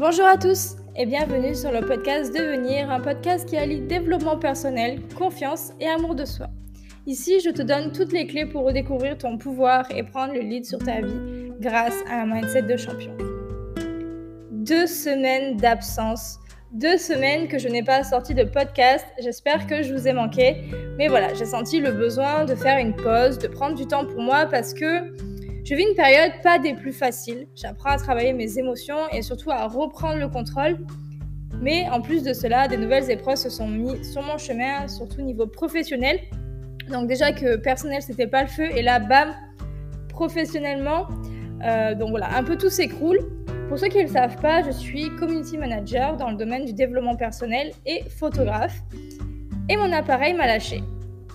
Bonjour à tous et bienvenue sur le podcast Devenir, un podcast qui allie développement personnel, confiance et amour de soi. Ici, je te donne toutes les clés pour redécouvrir ton pouvoir et prendre le lead sur ta vie grâce à un mindset de champion. Deux semaines d'absence, deux semaines que je n'ai pas sorti de podcast. J'espère que je vous ai manqué. Mais voilà, j'ai senti le besoin de faire une pause, de prendre du temps pour moi parce que je vis une période pas des plus faciles. J'apprends à travailler mes émotions et surtout à reprendre le contrôle. Mais en plus de cela, des nouvelles épreuves se sont mises sur mon chemin, surtout au niveau professionnel. Donc déjà que personnel, c'était pas le feu. Et là, bam, professionnellement. Euh, donc voilà, un peu tout s'écroule. Pour ceux qui ne le savent pas, je suis community manager dans le domaine du développement personnel et photographe. Et mon appareil m'a lâché.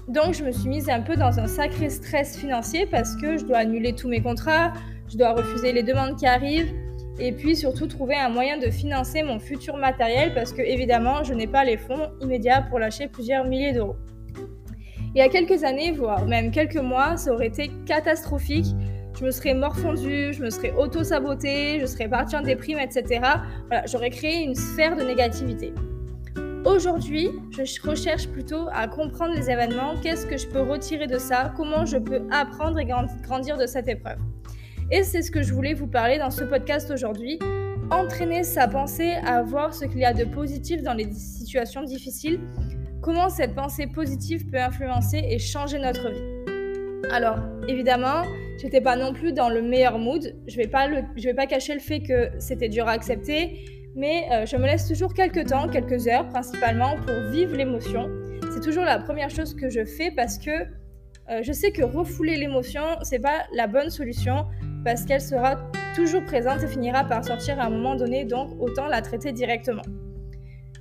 Donc je me suis mise un peu dans un sacré stress financier parce que je dois annuler tous mes contrats, je dois refuser les demandes qui arrivent et puis surtout trouver un moyen de financer mon futur matériel parce que évidemment je n'ai pas les fonds immédiats pour lâcher plusieurs milliers d'euros. Il y a quelques années, voire même quelques mois, ça aurait été catastrophique. Je me serais morfondue, je me serais auto-sabotée, je serais partie en déprime, etc. Voilà, j'aurais créé une sphère de négativité. Aujourd'hui, je recherche plutôt à comprendre les événements, qu'est-ce que je peux retirer de ça, comment je peux apprendre et grandir de cette épreuve? Et c'est ce que je voulais vous parler dans ce podcast aujourd'hui. Entraîner sa pensée à voir ce qu'il y a de positif dans les situations difficiles, comment cette pensée positive peut influencer et changer notre vie? Alors, évidemment, j'étais pas non plus dans le meilleur mood. Je vais pas, je vais pas cacher le fait que c'était dur à accepter mais euh, je me laisse toujours quelques temps, quelques heures principalement pour vivre l'émotion. C'est toujours la première chose que je fais parce que euh, je sais que refouler l'émotion, c'est pas la bonne solution parce qu'elle sera toujours présente et finira par sortir à un moment donné, donc autant la traiter directement.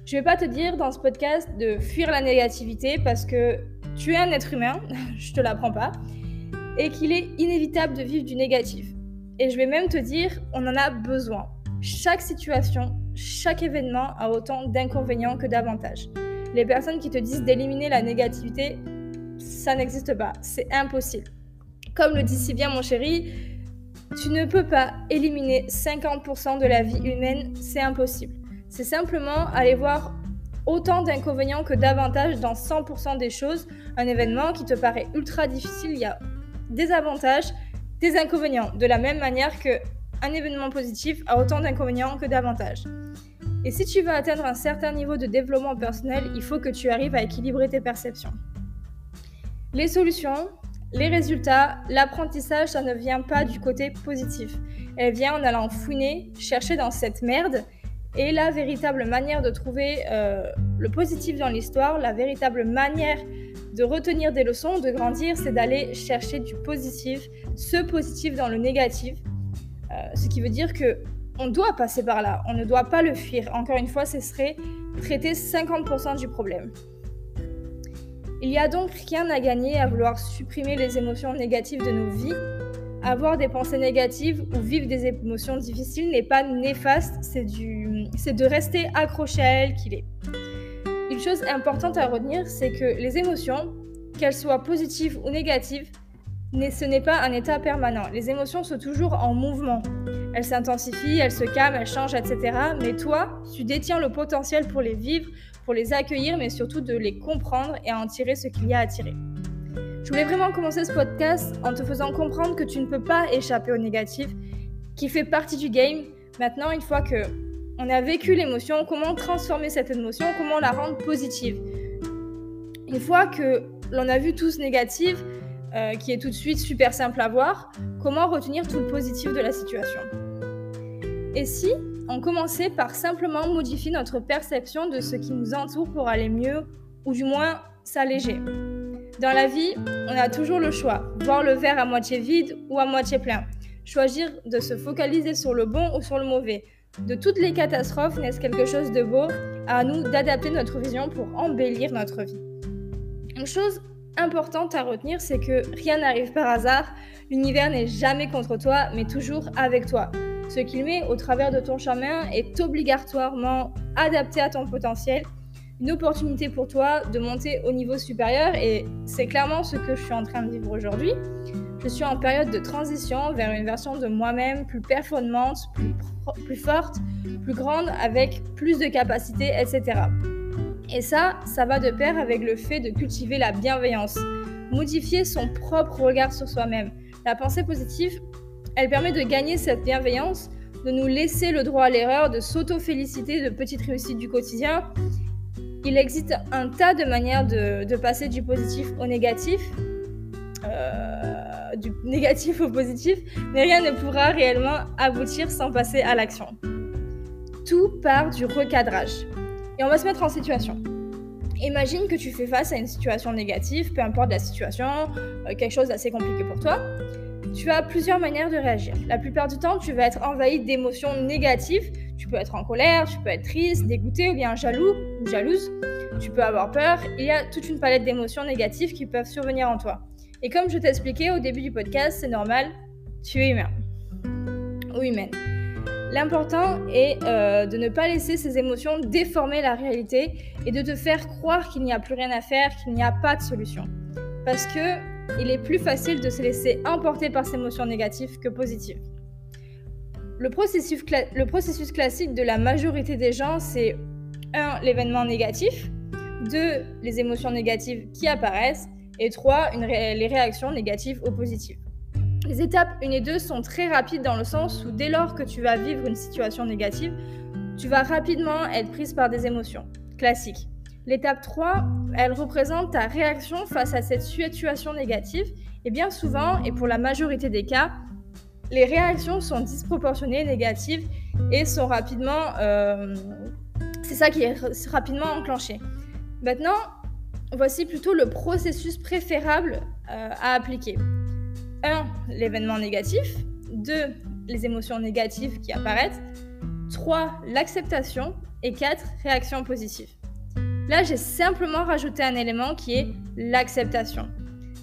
Je vais pas te dire dans ce podcast de fuir la négativité parce que tu es un être humain, je te l'apprends pas, et qu'il est inévitable de vivre du négatif. Et je vais même te dire, on en a besoin. Chaque situation, chaque événement a autant d'inconvénients que d'avantages. Les personnes qui te disent d'éliminer la négativité, ça n'existe pas, c'est impossible. Comme le dit si bien mon chéri, tu ne peux pas éliminer 50% de la vie humaine, c'est impossible. C'est simplement aller voir autant d'inconvénients que d'avantages dans 100% des choses. Un événement qui te paraît ultra difficile, il y a des avantages, des inconvénients. De la même manière que un événement positif a autant d'inconvénients que d'avantages. Et si tu veux atteindre un certain niveau de développement personnel, il faut que tu arrives à équilibrer tes perceptions. Les solutions, les résultats, l'apprentissage, ça ne vient pas du côté positif. Elle vient en allant fouiner, chercher dans cette merde. Et la véritable manière de trouver euh, le positif dans l'histoire, la véritable manière de retenir des leçons, de grandir, c'est d'aller chercher du positif, ce positif dans le négatif, ce qui veut dire que on doit passer par là, on ne doit pas le fuir. Encore une fois, ce serait traiter 50% du problème. Il n'y a donc rien à gagner à vouloir supprimer les émotions négatives de nos vies. Avoir des pensées négatives ou vivre des émotions difficiles n'est pas néfaste, c'est de rester accroché à elles qu'il est. Une chose importante à retenir, c'est que les émotions, qu'elles soient positives ou négatives, ce n'est pas un état permanent. Les émotions sont toujours en mouvement. Elles s'intensifient, elles se calment, elles changent, etc. Mais toi, tu détiens le potentiel pour les vivre, pour les accueillir, mais surtout de les comprendre et à en tirer ce qu'il y a à tirer. Je voulais vraiment commencer ce podcast en te faisant comprendre que tu ne peux pas échapper au négatif, qui fait partie du game. Maintenant, une fois que on a vécu l'émotion, comment transformer cette émotion, comment la rendre positive? Une fois que l'on a vu tout ce négatif, euh, qui est tout de suite super simple à voir, comment retenir tout le positif de la situation? Et si on commençait par simplement modifier notre perception de ce qui nous entoure pour aller mieux, ou du moins s'alléger? Dans la vie, on a toujours le choix, voir le verre à moitié vide ou à moitié plein. Choisir de se focaliser sur le bon ou sur le mauvais. De toutes les catastrophes naissent quelque chose de beau, à nous d'adapter notre vision pour embellir notre vie. Une chose importante à retenir, c'est que rien n'arrive par hasard. L'univers n'est jamais contre toi, mais toujours avec toi. Ce qu'il met au travers de ton chemin est obligatoirement adapté à ton potentiel. Une opportunité pour toi de monter au niveau supérieur et c'est clairement ce que je suis en train de vivre aujourd'hui. Je suis en période de transition vers une version de moi-même plus performante, plus, plus forte, plus grande, avec plus de capacités, etc. Et ça, ça va de pair avec le fait de cultiver la bienveillance, modifier son propre regard sur soi-même. La pensée positive, elle permet de gagner cette bienveillance, de nous laisser le droit à l'erreur, de s'auto-féliciter de petites réussites du quotidien. Il existe un tas de manières de, passer du positif au négatif, euh, du négatif au positif, mais rien ne pourra réellement aboutir sans passer à l'action. Tout part du recadrage. Et on va se mettre en situation. Imagine que tu fais face à une situation négative, peu importe la situation, euh, quelque chose d'assez compliqué pour toi. Tu as plusieurs manières de réagir. La plupart du temps, tu vas être envahi d'émotions négatives. Tu peux être en colère, tu peux être triste, dégoûté ou bien jaloux ou jalouse. Tu peux avoir peur. Il y a toute une palette d'émotions négatives qui peuvent survenir en toi. Et comme je t'ai expliqué au début du podcast, c'est normal, tu es humain ou humaine. L'important est euh, de ne pas laisser ces émotions déformer la réalité et de te faire croire qu'il n'y a plus rien à faire, qu'il n'y a pas de solution. Parce que il est plus facile de se laisser emporter par ces émotions négatives que positives. Le processus, classique de la majorité des gens, c'est 1. l'événement négatif, 2. les émotions négatives qui apparaissent, et 3. les réactions négatives ou positives. Les étapes 1 et 2 sont très rapides dans le sens où dès lors que tu vas vivre une situation négative, tu vas rapidement être prise par des émotions. Classique. L'étape 3, elle représente ta réaction face à cette situation négative. Et bien souvent, et pour la majorité des cas, les réactions sont disproportionnées, négatives, et sont rapidement... Euh, c'est ça qui est rapidement enclenché. Maintenant, voici plutôt le processus préférable euh, à appliquer. 1. L'événement négatif. 2. Les émotions négatives qui apparaissent. 3. L'acceptation. Et 4. Réaction positive. Là, j'ai simplement rajouté un élément qui est l'acceptation.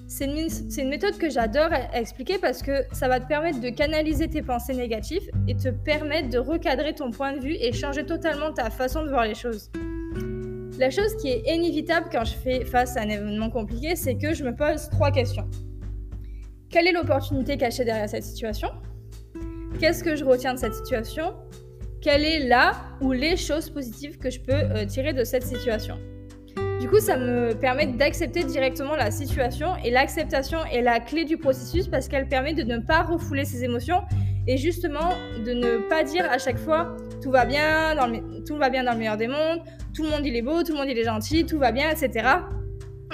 C'est une, méthode que j'adore expliquer parce que ça va te permettre de canaliser tes pensées négatives et te permettre de recadrer ton point de vue et changer totalement ta façon de voir les choses. La chose qui est inévitable quand je fais face à un événement compliqué, c'est que je me pose trois questions. Quelle est l'opportunité cachée derrière cette situation? Qu'est-ce que je retiens de cette situation? Quelle est la ou les choses positives que je peux euh, tirer de cette situation? Du coup, ça me permet d'accepter directement la situation et l'acceptation est la clé du processus parce qu'elle permet de ne pas refouler ses émotions et justement de ne pas dire à chaque fois tout va bien dans le, tout va bien dans le meilleur des mondes, tout le monde il est beau, tout le monde il est gentil, tout va bien, etc.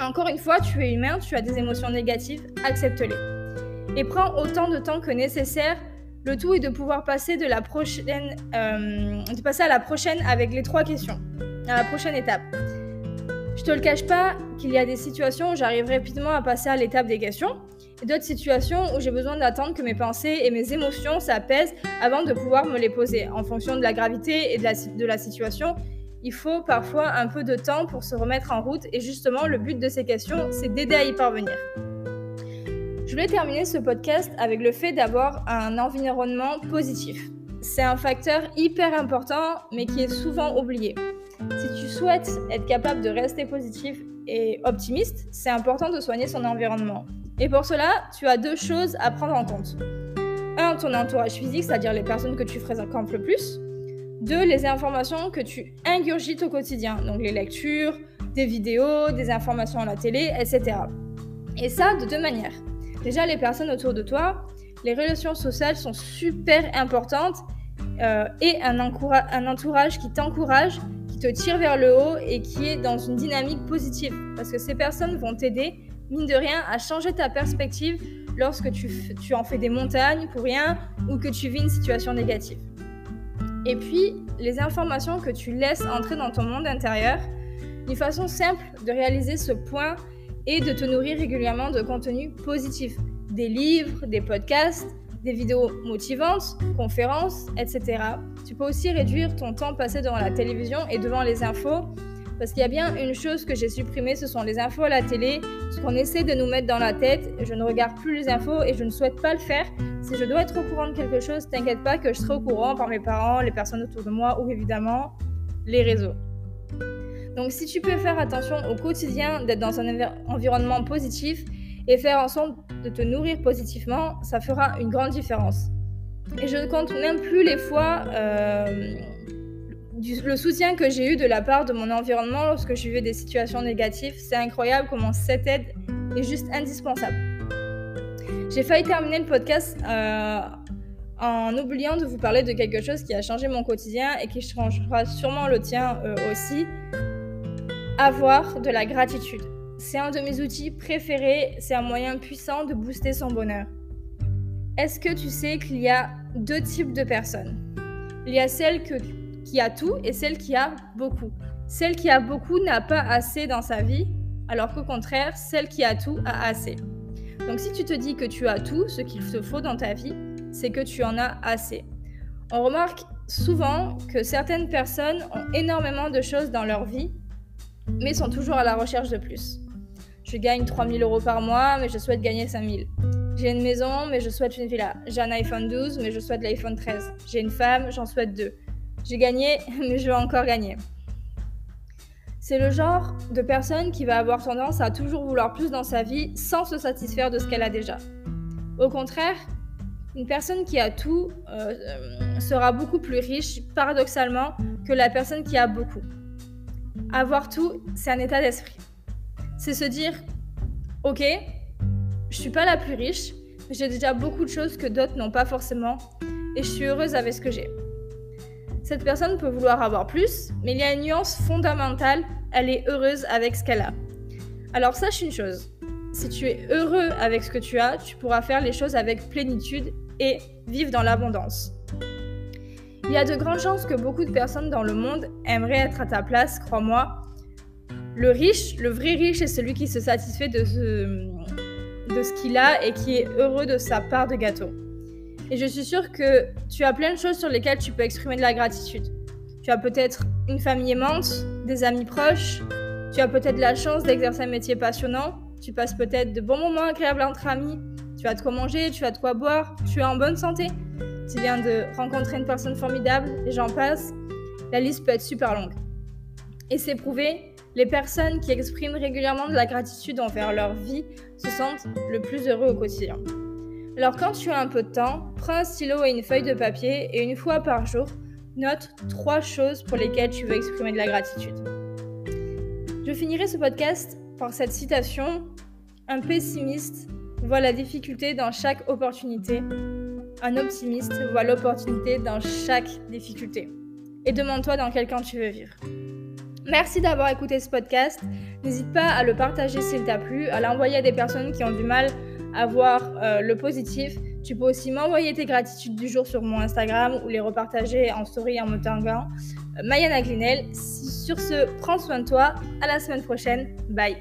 Encore une fois, tu es humain, tu as des émotions négatives, accepte-les et prends autant de temps que nécessaire. Le tout est de pouvoir passer, de la prochaine, euh, de passer à la prochaine avec les trois questions, à la prochaine étape. Je te le cache pas qu'il y a des situations où j'arrive rapidement à passer à l'étape des questions et d'autres situations où j'ai besoin d'attendre que mes pensées et mes émotions s'apaisent avant de pouvoir me les poser. En fonction de la gravité et de la situation, il faut parfois un peu de temps pour se remettre en route et justement le but de ces questions, c'est d'aider à y parvenir. Je voulais terminer ce podcast avec le fait d'avoir un environnement positif. C'est un facteur hyper important, mais qui est souvent oublié. Si tu souhaites être capable de rester positif et optimiste, c'est important de soigner son environnement. Et pour cela, tu as deux choses à prendre en compte. Un, ton entourage physique, c'est-à-dire les personnes que tu fréquentes le plus. Deux, les informations que tu ingurgites au quotidien, donc les lectures, des vidéos, des informations à la télé, etc. Et ça de deux manières. Déjà, les personnes autour de toi, les relations sociales sont super importantes euh, et un, entourage qui t'encourage, qui te tire vers le haut et qui est dans une dynamique positive. Parce que ces personnes vont t'aider, mine de rien, à changer ta perspective lorsque tu, tu en fais des montagnes pour rien ou que tu vis une situation négative. Et puis, les informations que tu laisses entrer dans ton monde intérieur, une façon simple de réaliser ce point et de te nourrir régulièrement de contenu positif. Des livres, des podcasts, des vidéos motivantes, conférences, etc. Tu peux aussi réduire ton temps passé devant la télévision et devant les infos. Parce qu'il y a bien une chose que j'ai supprimée, ce sont les infos à la télé, ce qu'on essaie de nous mettre dans la tête. Je ne regarde plus les infos et je ne souhaite pas le faire. Si je dois être au courant de quelque chose, t'inquiète pas que je serai au courant par mes parents, les personnes autour de moi ou évidemment les réseaux. Donc si tu peux faire attention au quotidien d'être dans un environnement positif et faire en sorte de te nourrir positivement, ça fera une grande différence. Et je ne compte même plus les fois euh, le soutien que j'ai eu de la part de mon environnement lorsque je vivais des situations négatives. C'est incroyable comment cette aide est juste indispensable. J'ai failli terminer le podcast euh, en oubliant de vous parler de quelque chose qui a changé mon quotidien et qui changera sûrement le tien euh, aussi. Avoir de la gratitude. C'est un de mes outils préférés, c'est un moyen puissant de booster son bonheur. Est-ce que tu sais qu'il y a deux types de personnes? Il y a celle qui a tout et celle qui a beaucoup. Celle qui a beaucoup n'a pas assez dans sa vie, alors qu'au contraire, celle qui a tout a assez. Donc si tu te dis que tu as tout ce qu'il te faut dans ta vie, c'est que tu en as assez. On remarque souvent que certaines personnes ont énormément de choses dans leur vie, mais sont toujours à la recherche de plus. Je gagne 3000 euros par mois, mais je souhaite gagner 5000. J'ai une maison, mais je souhaite une villa. J'ai un iPhone 12, mais je souhaite l'iPhone 13. J'ai une femme, j'en souhaite deux. J'ai gagné, mais je veux encore gagner. C'est le genre de personne qui va avoir tendance à toujours vouloir plus dans sa vie sans se satisfaire de ce qu'elle a déjà. Au contraire, une personne qui a tout euh, euh, sera beaucoup plus riche, paradoxalement, que la personne qui a beaucoup. Avoir tout, c'est un état d'esprit. C'est se dire, ok, je suis pas la plus riche, j'ai déjà beaucoup de choses que d'autres n'ont pas forcément et je suis heureuse avec ce que j'ai. Cette personne peut vouloir avoir plus, mais il y a une nuance fondamentale, elle est heureuse avec ce qu'elle a. Alors sache une chose, si tu es heureux avec ce que tu as, tu pourras faire les choses avec plénitude et vivre dans l'abondance. Il y a de grandes chances que beaucoup de personnes dans le monde aimeraient être à ta place, crois-moi. Le riche, le vrai riche, est celui qui se satisfait de ce, de ce qu'il a et qui est heureux de sa part de gâteau. Et je suis sûre que tu as plein de choses sur lesquelles tu peux exprimer de la gratitude. Tu as peut-être une famille aimante, des amis proches, tu as peut-être la chance d'exercer un métier passionnant, tu passes peut-être de bons moments agréables entre amis, tu as de quoi manger, tu as de quoi boire, tu es en bonne santé, tu viens de rencontrer une personne formidable, et j'en passe. La liste peut être super longue. Et c'est prouvé, les personnes qui expriment régulièrement de la gratitude envers leur vie se sentent le plus heureux au quotidien. Alors quand tu as un peu de temps, prends un stylo et une feuille de papier et une fois par jour, note trois choses pour lesquelles tu veux exprimer de la gratitude. Je finirai ce podcast par cette citation Un pessimiste voit la difficulté dans chaque opportunité. Un optimiste voit l'opportunité dans chaque difficulté. Et demande-toi dans quel camp tu veux vivre. Merci d'avoir écouté ce podcast. N'hésite pas à le partager s'il t'a plu, à l'envoyer à des personnes qui ont du mal à voir euh, le positif. Tu peux aussi m'envoyer tes gratitudes du jour sur mon Instagram ou les repartager en story en me taguant. Euh, Mayana Glinel. Sur ce, prends soin de toi. À la semaine prochaine. Bye.